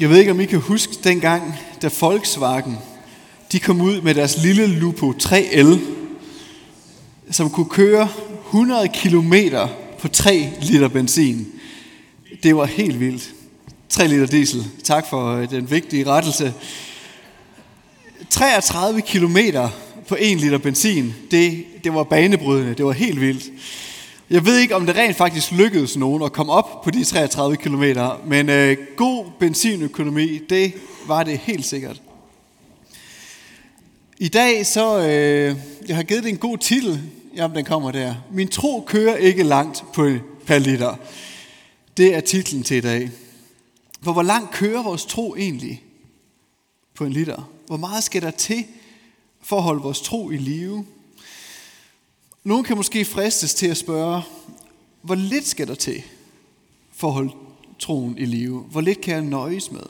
Jeg ved ikke, om I kan huske dengang, da Volkswagen de kom ud med deres lille Lupo 3L, som kunne køre 100 km på 3 liter benzin. Det var helt vildt. 3 liter diesel. Tak for øh, den vigtige rettelse. 33 km på 1 liter benzin, det, det var banebrydende. Det var helt vildt. Jeg ved ikke, om det rent faktisk lykkedes nogen at komme op på de 33 km, men øh, god benzinøkonomi, det var det helt sikkert. I dag så, øh, jeg har givet det en god titel, jamen den kommer der. Min tro kører ikke langt på per liter. Det er titlen til i dag. For hvor langt kører vores tro egentlig på en liter? Hvor meget skal der til for at holde vores tro i live? Nogen kan måske fristes til at spørge, hvor lidt skal der til for at holde troen i live? Hvor lidt kan jeg nøjes med?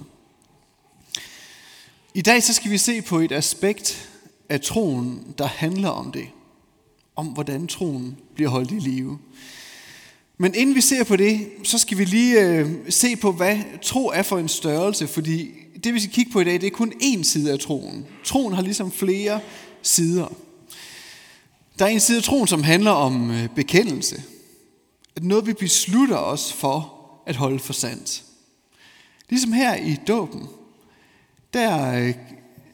I dag så skal vi se på et aspekt af troen, der handler om det. Om hvordan troen bliver holdt i live. Men inden vi ser på det, så skal vi lige øh, se på, hvad tro er for en størrelse, fordi det vi skal kigge på i dag, det er kun én side af troen. Troen har ligesom flere sider. Der er en side af troen, som handler om øh, bekendelse. At noget vi beslutter os for at holde for sandt. Ligesom her i dåben, der øh,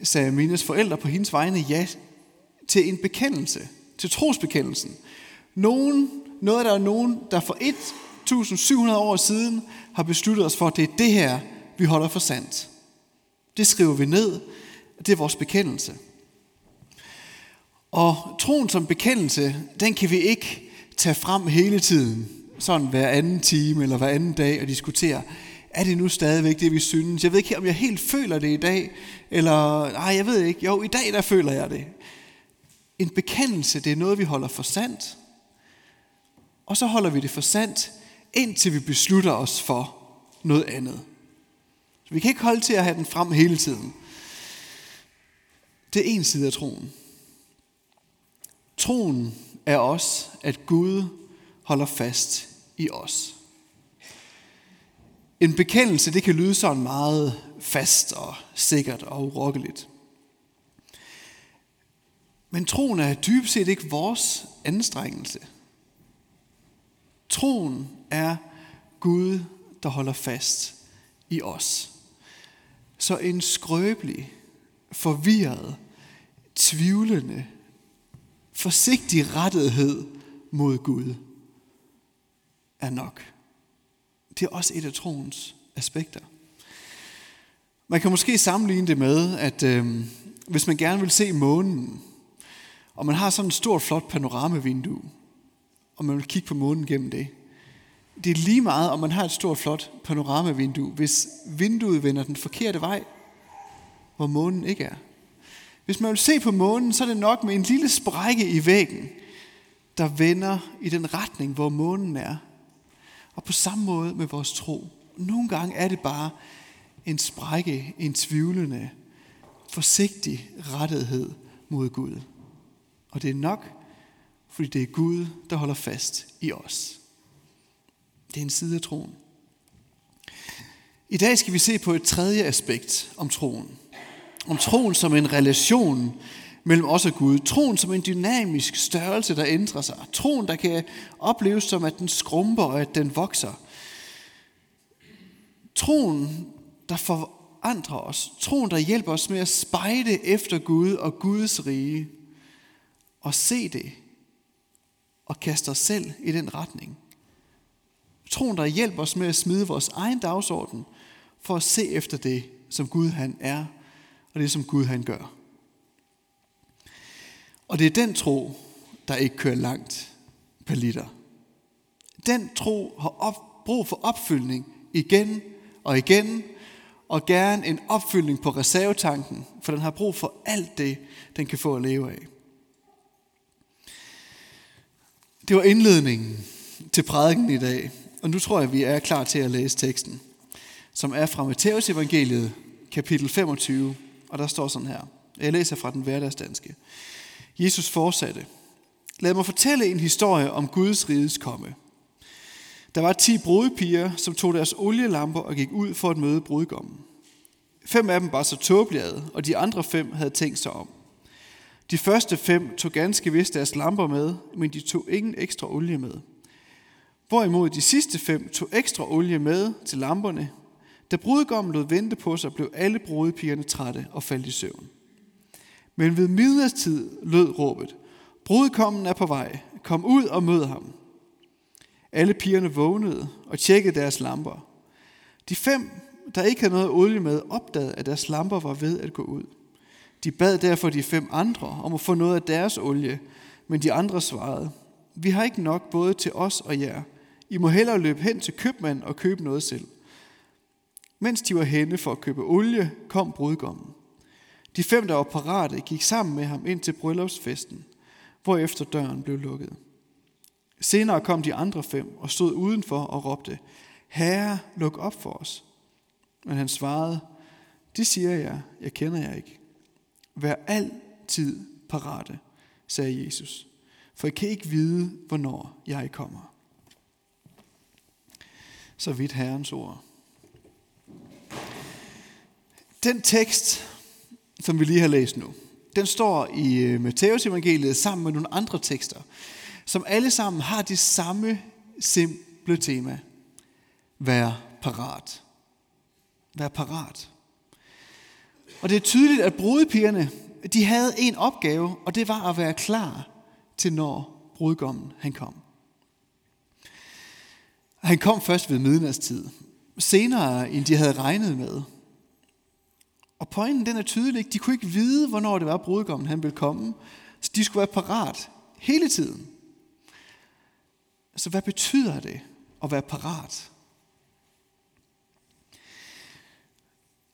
sagde Minas forældre på hendes vegne ja til en bekendelse, til trosbekendelsen. Nogen, noget der er nogen, der for 1700 år siden har besluttet os for, at det er det her, vi holder for sandt. Det skriver vi ned, det er vores bekendelse. Og troen som bekendelse, den kan vi ikke tage frem hele tiden, sådan hver anden time eller hver anden dag og diskutere, er det nu stadigvæk det, vi synes? Jeg ved ikke, om jeg helt føler det i dag, eller nej, jeg ved ikke. Jo, i dag der føler jeg det. En bekendelse, det er noget, vi holder for sandt. Og så holder vi det for sandt, indtil vi beslutter os for noget andet. Så vi kan ikke holde til at have den frem hele tiden. Det er en side af troen. Troen er også, at Gud holder fast i os. En bekendelse, det kan lyde sådan meget fast og sikkert og urokkeligt. Men troen er dybest set ikke vores anstrengelse. Troen er Gud, der holder fast i os. Så en skrøbelig, forvirret, tvivlende, forsigtig rettighed mod Gud er nok. Det er også et af troens aspekter. Man kan måske sammenligne det med, at øh, hvis man gerne vil se månen, og man har sådan et stort, flot panoramavindue, og man vil kigge på månen gennem det. Det er lige meget, om man har et stort, flot panoramavindue, hvis vinduet vender den forkerte vej, hvor månen ikke er. Hvis man vil se på månen, så er det nok med en lille sprække i væggen, der vender i den retning, hvor månen er. Og på samme måde med vores tro. Nogle gange er det bare en sprække, en tvivlende, forsigtig rettighed mod Gud. Og det er nok, fordi det er Gud, der holder fast i os. Det er en side af troen. I dag skal vi se på et tredje aspekt om troen. Om troen som en relation mellem os og Gud. Troen som en dynamisk størrelse, der ændrer sig. Troen, der kan opleves som, at den skrumper og at den vokser. Troen, der forandrer os. Troen, der hjælper os med at spejde efter Gud og Guds rige. Og se det. Og kaste os selv i den retning. Troen, der hjælper os med at smide vores egen dagsorden for at se efter det, som Gud han er, og det, som Gud han gør. Og det er den tro, der ikke kører langt per liter. Den tro har op, brug for opfyldning igen og igen, og gerne en opfyldning på reservetanken, for den har brug for alt det, den kan få at leve af. Det var indledningen til prædiken i dag, og nu tror jeg, vi er klar til at læse teksten, som er fra Matteus evangeliet, kapitel 25, og der står sådan her. Jeg læser fra den hverdagsdanske. Jesus fortsatte. Lad mig fortælle en historie om Guds riges komme. Der var ti brudepiger, som tog deres olielamper og gik ud for at møde brudgommen. Fem af dem var så tåbelige, og de andre fem havde tænkt sig om. De første fem tog ganske vist deres lamper med, men de tog ingen ekstra olie med. Hvorimod de sidste fem tog ekstra olie med til lamperne. Da brudgommen lod vente på sig, blev alle brudepigerne trætte og faldt i søvn. Men ved midnadstid lød råbet, brudkommen er på vej, kom ud og mød ham. Alle pigerne vågnede og tjekkede deres lamper. De fem, der ikke havde noget olie med, opdagede, at deres lamper var ved at gå ud. De bad derfor de fem andre om at få noget af deres olie, men de andre svarede, vi har ikke nok både til os og jer. I må hellere løbe hen til købmanden og købe noget selv. Mens de var henne for at købe olie, kom brudgommen. De fem, der var parate, gik sammen med ham ind til bryllupsfesten, hvorefter døren blev lukket. Senere kom de andre fem og stod udenfor og råbte, Herre, luk op for os. Men han svarede, det siger jeg, jeg kender jer ikke. Vær altid parate, sagde Jesus, for I kan ikke vide, hvornår jeg kommer. Så vidt Herrens ord. Den tekst, som vi lige har læst nu, den står i øh, Matteus evangeliet sammen med nogle andre tekster, som alle sammen har det samme simple tema. Vær parat. Vær parat. Og det er tydeligt, at brudepigerne, de havde en opgave, og det var at være klar til når brudgommen han kom. Han kom først ved midnadstid, senere end de havde regnet med. Og pointen den er tydelig. De kunne ikke vide, hvornår det var, brudgommen han ville komme. Så de skulle være parat hele tiden. Så hvad betyder det at være parat?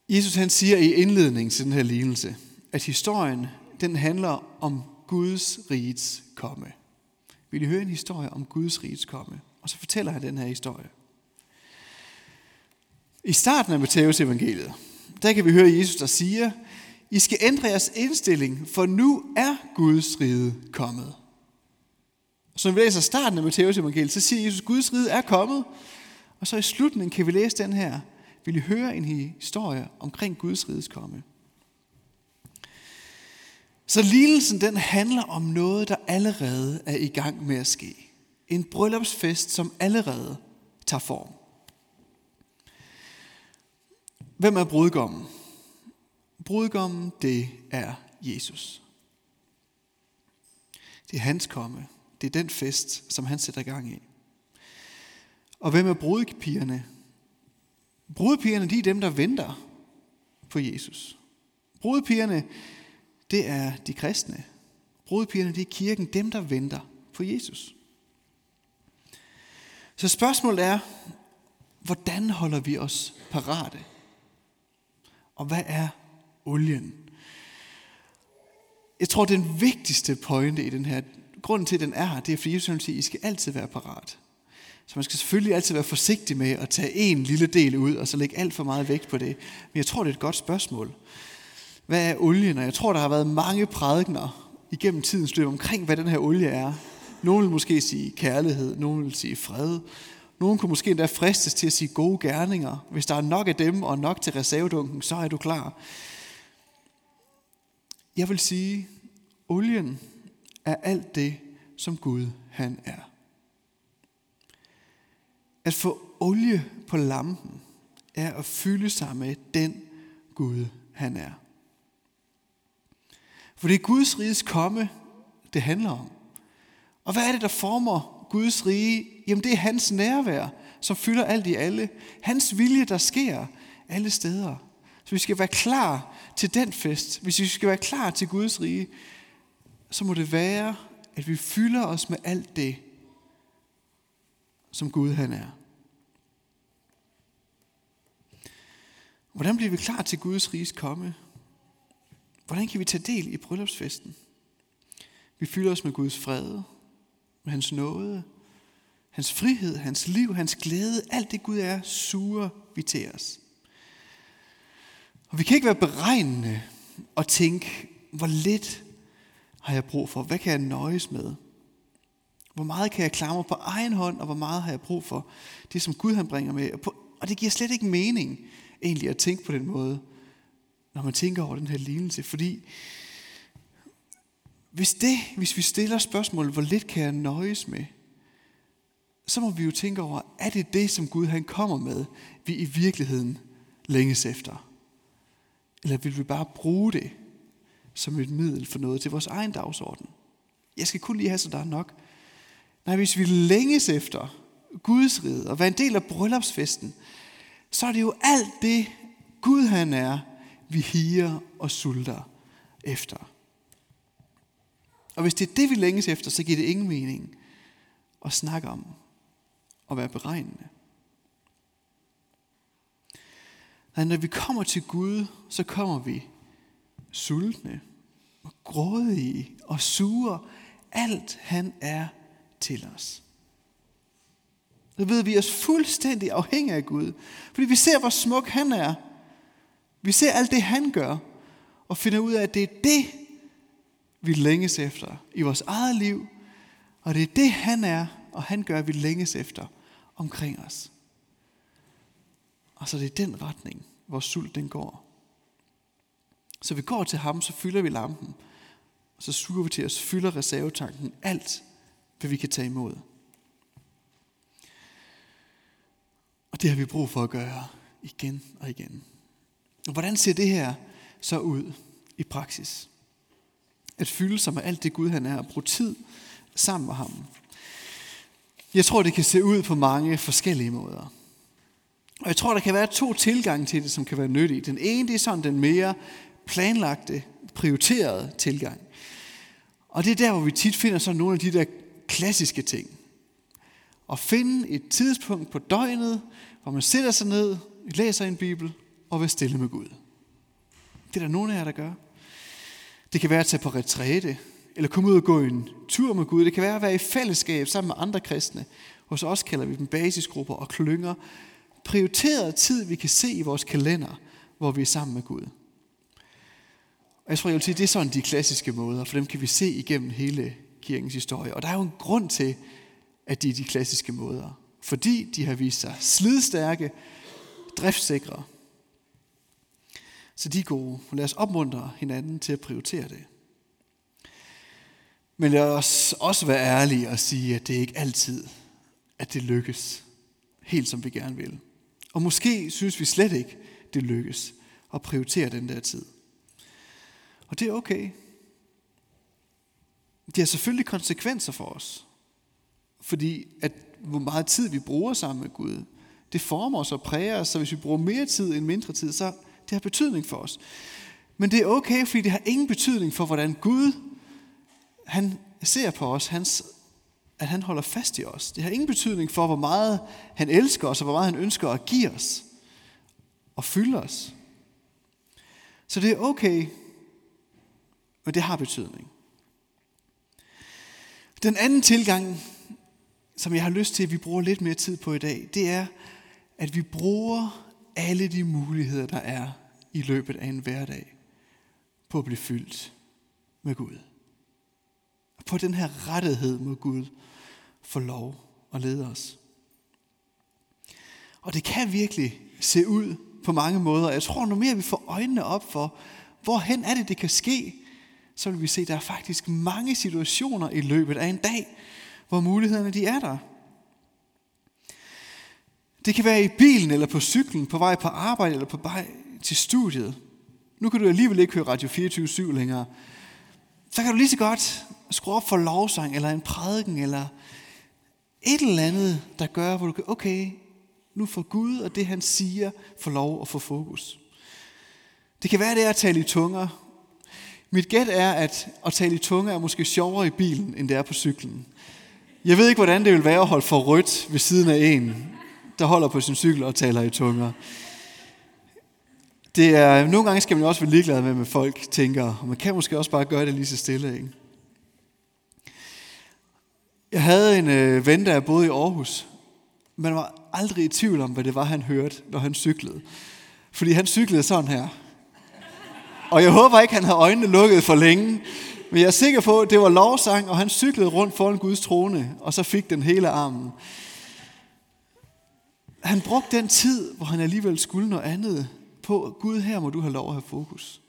Jesus han siger i indledningen til den her lignelse, at historien den handler om Guds rigets komme. Vil I høre en historie om Guds rigets komme? Og så fortæller han den her historie. I starten af Matteus evangeliet, der kan vi høre Jesus, der siger, I skal ændre jeres indstilling, for nu er Guds rige kommet. Så når vi læser starten af Matteus evangeliet, så siger Jesus, Guds rige er kommet. Og så i slutningen kan vi læse den her, vil I høre en historie omkring Guds riges komme. Så lignelsen den handler om noget, der allerede er i gang med at ske. En bryllupsfest, som allerede tager form. Hvem er brudgommen? Brudgommen, det er Jesus. Det er hans komme. Det er den fest, som han sætter gang i. Og hvem er brudpigerne? Brudepigerne, de er dem, der venter på Jesus. Brudepigerne, det er de kristne. Brudepigerne, det er kirken, dem, der venter på Jesus. Så spørgsmålet er, hvordan holder vi os parate? Og hvad er olien? Jeg tror, den vigtigste pointe i den her, grunden til, at den er her, det er, fordi Jesus siger, at I skal altid være parat. Så man skal selvfølgelig altid være forsigtig med at tage en lille del ud, og så lægge alt for meget vægt på det. Men jeg tror, det er et godt spørgsmål. Hvad er olien? Og jeg tror, der har været mange prædikner igennem tidens løb omkring, hvad den her olie er. Nogle vil måske sige kærlighed, nogle vil sige fred. Nogen kunne måske endda fristes til at sige gode gerninger. Hvis der er nok af dem og nok til reservedunken, så er du klar. Jeg vil sige, olien er alt det, som Gud han er. At få olie på lampen er at fylde sig med den Gud, han er. For det er Guds riges komme, det handler om. Og hvad er det, der former Guds rige? Jamen det er hans nærvær, som fylder alt i alle. Hans vilje, der sker alle steder. Så vi skal være klar til den fest. Hvis vi skal være klar til Guds rige, så må det være, at vi fylder os med alt det, som Gud han er. Hvordan bliver vi klar til Guds riges komme? Hvordan kan vi tage del i bryllupsfesten? Vi fylder os med Guds fred, hans nåde, hans frihed, hans liv, hans glæde, alt det Gud er, suger vi til os. Og vi kan ikke være beregnende og tænke, hvor lidt har jeg brug for? Hvad kan jeg nøjes med? Hvor meget kan jeg klare mig på egen hånd, og hvor meget har jeg brug for det, som Gud han bringer med? Og det giver slet ikke mening egentlig at tænke på den måde, når man tænker over den her lignelse, fordi hvis det, hvis vi stiller spørgsmålet, hvor lidt kan jeg nøjes med, så må vi jo tænke over, er det det, som Gud han kommer med, vi i virkeligheden længes efter? Eller vil vi bare bruge det som et middel for noget til vores egen dagsorden? Jeg skal kun lige have, så der er nok. Nej, hvis vi længes efter Guds rige og være en del af bryllupsfesten, så er det jo alt det, Gud han er, vi higer og sulter efter. Og hvis det er det, vi længes efter, så giver det ingen mening at snakke om og være beregnende. Men når vi kommer til Gud, så kommer vi sultne og grådige og sure. Alt han er til os. Så ved vi os fuldstændig afhængige af Gud. Fordi vi ser, hvor smuk han er. Vi ser alt det, han gør. Og finder ud af, at det er det, vi længes efter i vores eget liv. Og det er det, han er, og han gør, at vi længes efter omkring os. Og så det er den retning, hvor sult den går. Så vi går til ham, så fylder vi lampen. Og så suger vi til os, fylder reservetanken alt, hvad vi kan tage imod. Og det har vi brug for at gøre igen og igen. Og hvordan ser det her så ud i praksis? At fylde sig med alt det Gud han er, og bruge tid sammen med ham. Jeg tror, det kan se ud på mange forskellige måder. Og jeg tror, der kan være to tilgange til det, som kan være nyttige. Den ene, det er sådan den mere planlagte, prioriterede tilgang. Og det er der, hvor vi tit finder sådan nogle af de der klassiske ting. At finde et tidspunkt på døgnet, hvor man sætter sig ned, læser en bibel og vil stille med Gud. Det er der nogle af jer, der gør. Det kan være at tage på retræte, eller komme ud og gå en tur med Gud. Det kan være at være i fællesskab sammen med andre kristne. Hos os kalder vi dem basisgrupper og klynger. Prioriteret tid, vi kan se i vores kalender, hvor vi er sammen med Gud. Og jeg tror, jeg vil sige, det er sådan de klassiske måder, for dem kan vi se igennem hele kirkens historie. Og der er jo en grund til, at de er de klassiske måder. Fordi de har vist sig slidstærke, driftsikre. Så de er gode. Lad os opmuntre hinanden til at prioritere det. Men lad os også være ærlige og sige, at det ikke altid, at det lykkes helt som vi gerne vil. Og måske synes vi slet ikke, det lykkes at prioritere den der tid. Og det er okay. Det har selvfølgelig konsekvenser for os. Fordi at hvor meget tid vi bruger sammen med Gud, det former os og præger os, så hvis vi bruger mere tid end mindre tid, så det har betydning for os. Men det er okay, fordi det har ingen betydning for, hvordan Gud han ser på os, hans, at han holder fast i os. Det har ingen betydning for, hvor meget han elsker os, og hvor meget han ønsker at give os og fylde os. Så det er okay, men det har betydning. Den anden tilgang, som jeg har lyst til, at vi bruger lidt mere tid på i dag, det er, at vi bruger alle de muligheder, der er i løbet af en hverdag, på at blive fyldt med Gud. På den her rettighed mod Gud, for lov at lede os. Og det kan virkelig se ud på mange måder. Jeg tror, nu mere vi får øjnene op for, hvorhen er det, det kan ske, så vil vi se, at der er faktisk mange situationer i løbet af en dag, hvor mulighederne de er der. Det kan være i bilen eller på cyklen, på vej på arbejde eller på vej til studiet. Nu kan du alligevel ikke høre Radio 24-7 længere. Så kan du lige så godt skrue op for lovsang eller en prædiken eller et eller andet, der gør, hvor du kan, okay, nu får Gud og det han siger, får lov at få fokus. Det kan være, det er at tale i tunger. Mit gæt er, at at tale i tunger er måske sjovere i bilen, end det er på cyklen. Jeg ved ikke, hvordan det vil være at holde for rødt ved siden af en, der holder på sin cykel og taler i tunger. Det er, nogle gange skal man også være ligeglad med, hvad folk tænker, og man kan måske også bare gøre det lige så stille. Ikke? Jeg havde en øh, ven, der boede i Aarhus. Man var aldrig i tvivl om, hvad det var, han hørte, når han cyklede. Fordi han cyklede sådan her. Og jeg håber ikke, han havde øjnene lukket for længe. Men jeg er sikker på, at det var lovsang, og han cyklede rundt foran Guds trone, og så fik den hele armen. Han brugte den tid, hvor han alligevel skulle noget andet, på, Gud, her må du have lov at have fokus.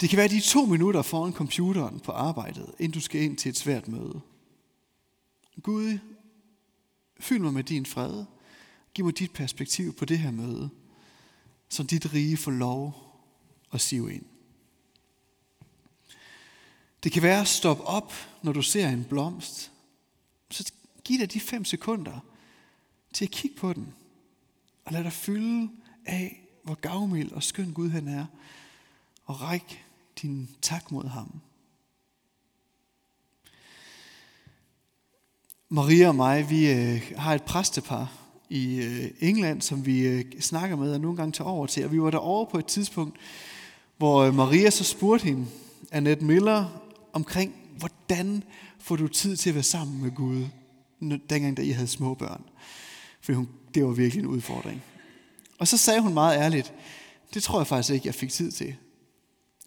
Det kan være de to minutter foran computeren på arbejdet, inden du skal ind til et svært møde. Gud, fyld mig med din fred. Giv mig dit perspektiv på det her møde, så dit rige får lov at sive ind. Det kan være at stoppe op, når du ser en blomst. Så giv dig de fem sekunder til at kigge på den. Og lad dig fylde af, hvor gavmild og skøn Gud han er. Og ræk din tak mod ham. Maria og mig, vi øh, har et præstepar i øh, England, som vi øh, snakker med og nogle gange tager over til. Og vi var derovre på et tidspunkt, hvor øh, Maria så spurgte hende, Annette Miller, omkring, hvordan får du tid til at være sammen med Gud, dengang da I havde små børn. For hun, det var virkelig en udfordring. Og så sagde hun meget ærligt, det tror jeg faktisk ikke, jeg fik tid til.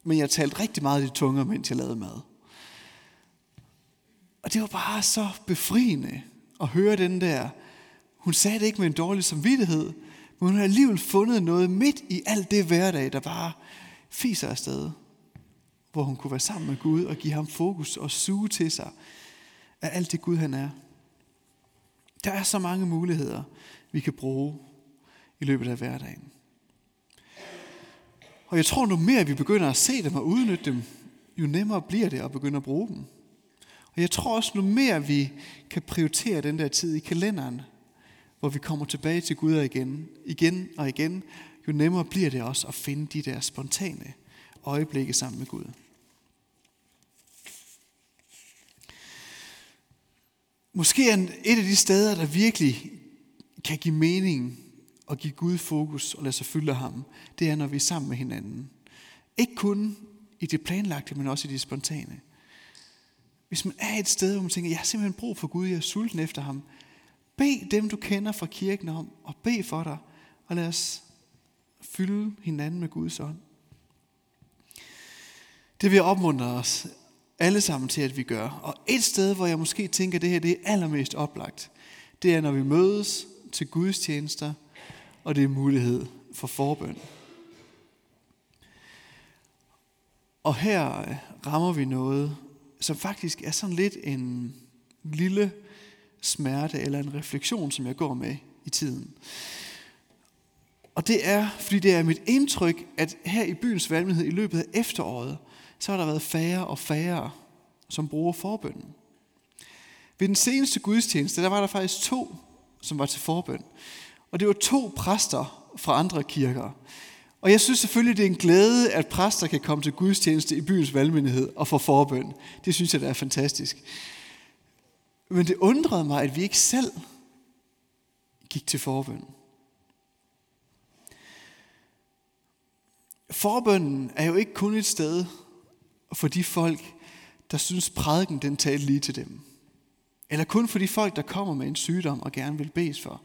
Men jeg talte rigtig meget i tunger, mens jeg lavede mad. Og det var bare så befriende at høre den der. Hun sagde det ikke med en dårlig samvittighed, men hun har alligevel fundet noget midt i alt det hverdag, der bare fiser afsted. Hvor hun kunne være sammen med Gud og give ham fokus og suge til sig af alt det Gud han er. Der er så mange muligheder, vi kan bruge i løbet af hverdagen. Og jeg tror, nu mere vi begynder at se dem og udnytte dem, jo nemmere bliver det at begynde at bruge dem. Og jeg tror også, nu mere vi kan prioritere den der tid i kalenderen, hvor vi kommer tilbage til Gud igen, igen og igen, jo nemmere bliver det også at finde de der spontane øjeblikke sammen med Gud. Måske er et af de steder, der virkelig kan give mening og give Gud fokus og lade sig fylde af ham, det er, når vi er sammen med hinanden. Ikke kun i det planlagte, men også i det spontane. Hvis man er et sted, hvor man tænker, jeg har simpelthen brug for Gud, jeg er sulten efter ham, bed dem, du kender fra kirken om, og bed for dig, og lad os fylde hinanden med Guds ånd. Det vil opmuntre os alle sammen til, at vi gør. Og et sted, hvor jeg måske tænker, at det her det er allermest oplagt, det er, når vi mødes til Guds tjenester, og det er mulighed for forbøn. Og her øh, rammer vi noget, som faktisk er sådan lidt en lille smerte eller en refleksion, som jeg går med i tiden. Og det er, fordi det er mit indtryk, at her i byens valgmenighed i løbet af efteråret, så har der været færre og færre, som bruger forbønden. Ved den seneste gudstjeneste, der var der faktisk to, som var til forbøn. Og det var to præster fra andre kirker. Og jeg synes selvfølgelig, det er en glæde, at præster kan komme til gudstjeneste i byens valgmenighed og få forbøn. Det synes jeg, det er fantastisk. Men det undrede mig, at vi ikke selv gik til forbøn. Forbønnen er jo ikke kun et sted for de folk, der synes prædiken den talte lige til dem. Eller kun for de folk, der kommer med en sygdom og gerne vil bes for.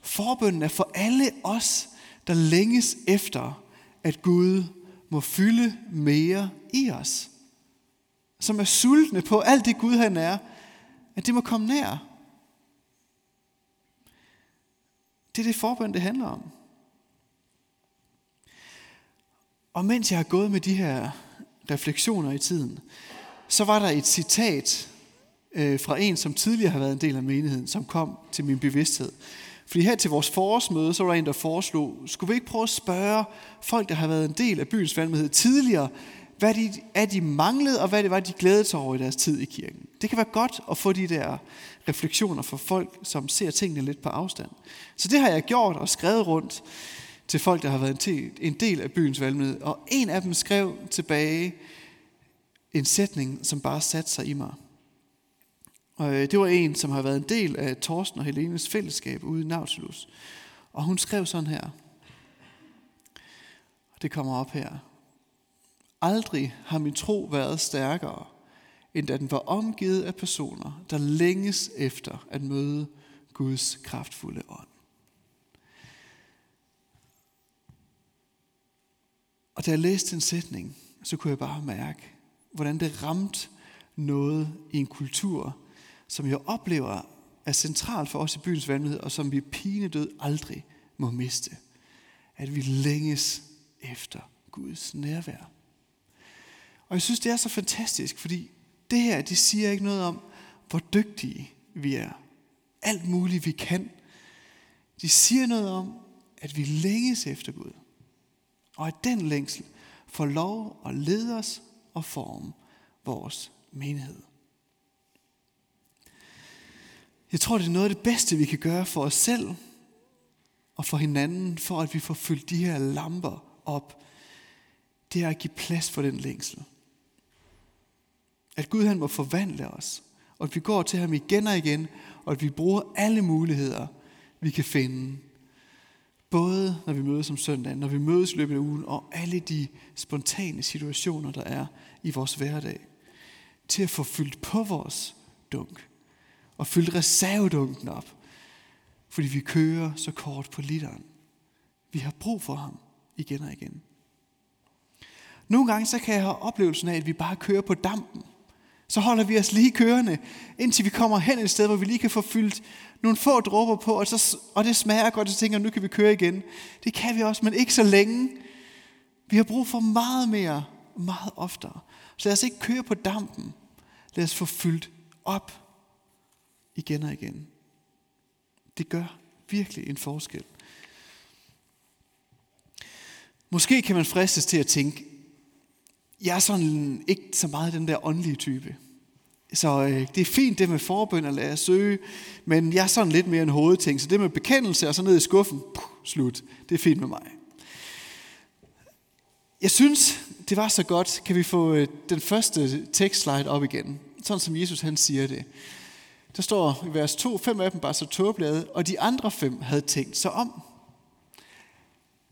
Forbønnen er for alle os, der længes efter, at Gud må fylde mere i os. Som er sultne på alt det Gud han er, at det må komme nær. Det er det forbøn, det handler om. Og mens jeg har gået med de her refleksioner i tiden, så var der et citat øh, fra en, som tidligere har været en del af menigheden, som kom til min bevidsthed. Fordi her til vores forårsmøde, så var der en, der foreslog, skulle vi ikke prøve at spørge folk, der har været en del af byens valgmøde tidligere, hvad de, er de manglede, og hvad det var, de glædede sig over i deres tid i kirken. Det kan være godt at få de der refleksioner fra folk, som ser tingene lidt på afstand. Så det har jeg gjort og skrevet rundt til folk, der har været en del af byens valgmøde. Og en af dem skrev tilbage en sætning, som bare satte sig i mig. Og øh, det var en, som har været en del af Torsten og Helenes fællesskab ude i Nautilus. Og hun skrev sådan her. Og det kommer op her. Aldrig har min tro været stærkere, end da den var omgivet af personer, der længes efter at møde Guds kraftfulde ånd. Og da jeg læste en sætning, så kunne jeg bare mærke, hvordan det ramte noget i en kultur, som jeg oplever er central for os i byens vandhed, og som vi pinedød aldrig må miste. At vi længes efter Guds nærvær. Og jeg synes, det er så fantastisk, fordi det her, det siger ikke noget om, hvor dygtige vi er. Alt muligt, vi kan. De siger noget om, at vi længes efter Gud. Og at den længsel får lov at lede os og forme vores menighed. Jeg tror, det er noget af det bedste, vi kan gøre for os selv og for hinanden, for at vi får fyldt de her lamper op. Det er at give plads for den længsel. At Gud han må forvandle os, og at vi går til ham igen og igen, og at vi bruger alle muligheder, vi kan finde. Både når vi mødes om søndagen, når vi mødes i løbet af ugen, og alle de spontane situationer, der er i vores hverdag. Til at få fyldt på vores dunk, og fyldt reservedunken op, fordi vi kører så kort på literen. Vi har brug for ham igen og igen. Nogle gange så kan jeg have oplevelsen af, at vi bare kører på dampen så holder vi os lige kørende, indtil vi kommer hen et sted, hvor vi lige kan få fyldt nogle få dråber på, og, så, og det smager godt, og så tænker nu kan vi køre igen. Det kan vi også, men ikke så længe. Vi har brug for meget mere, meget oftere. Så lad os ikke køre på dampen. Lad os få fyldt op igen og igen. Det gør virkelig en forskel. Måske kan man fristes til at tænke, jeg er sådan ikke så meget den der åndelige type. Så øh, det er fint det med forbøn at lade søge, men jeg er sådan lidt mere en hovedting. Så det med bekendelse og så ned i skuffen, puh, slut. Det er fint med mig. Jeg synes, det var så godt. Kan vi få øh, den første tekstslide op igen? Sådan som Jesus han siger det. Der står i vers 2, fem af dem bare så tåblade, og de andre fem havde tænkt sig om.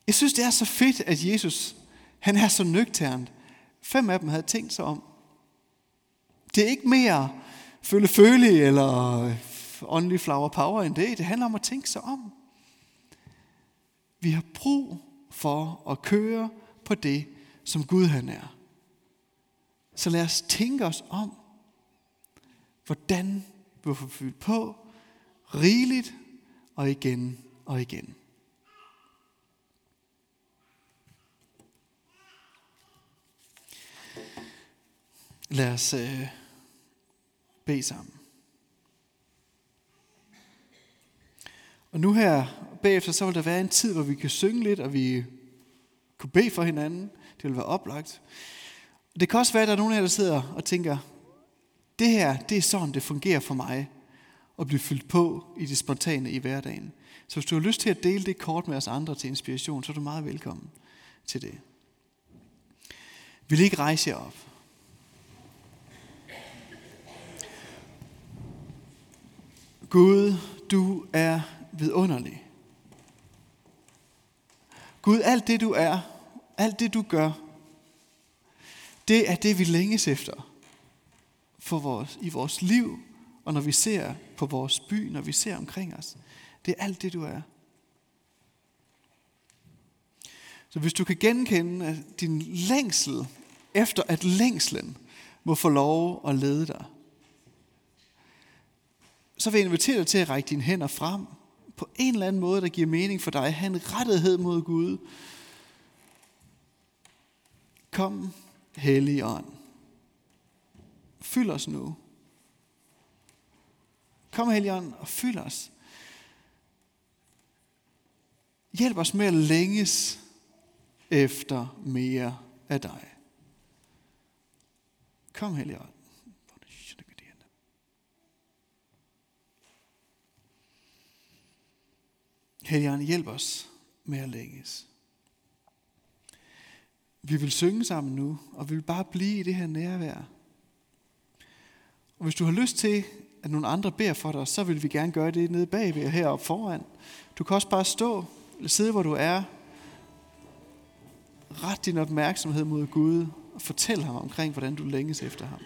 Jeg synes, det er så fedt, at Jesus han er så nøgternt, Fem af dem havde tænkt sig om. Det er ikke mere føle føle eller åndelig flower power end det. Det handler om at tænke sig om. Vi har brug for at køre på det, som Gud han er. Så lad os tænke os om, hvordan vi får fyldt på rigeligt og igen og igen. Lad os øh, bede sammen. Og nu her bagefter, så vil der være en tid, hvor vi kan synge lidt, og vi kunne bede for hinanden. Det vil være oplagt. Det kan også være, at der er nogen af jer, der sidder og tænker, det her, det er sådan, det fungerer for mig at blive fyldt på i det spontane i hverdagen. Så hvis du har lyst til at dele det kort med os andre til inspiration, så er du meget velkommen til det. Vil I ikke rejse jer op? Gud, du er vidunderlig. Gud, alt det du er, alt det du gør, det er det, vi længes efter for vores, i vores liv, og når vi ser på vores by, når vi ser omkring os. Det er alt det, du er. Så hvis du kan genkende din længsel efter, at længslen må få lov at lede dig, så vil jeg invitere dig til at række dine hænder frem på en eller anden måde, der giver mening for dig. Ha' en rettighed mod Gud. Kom, Hellige Ånd. Fyld os nu. Kom, Hellige Ånd, og fyld os. Hjælp os med at længes efter mere af dig. Kom, Hellige Ånd. Helligånd, hjælp os med at længes. Vi vil synge sammen nu, og vi vil bare blive i det her nærvær. Og hvis du har lyst til, at nogle andre beder for dig, så vil vi gerne gøre det nede bagved og heroppe foran. Du kan også bare stå eller sidde, hvor du er. Ret din opmærksomhed mod Gud og fortæl ham omkring, hvordan du længes efter ham.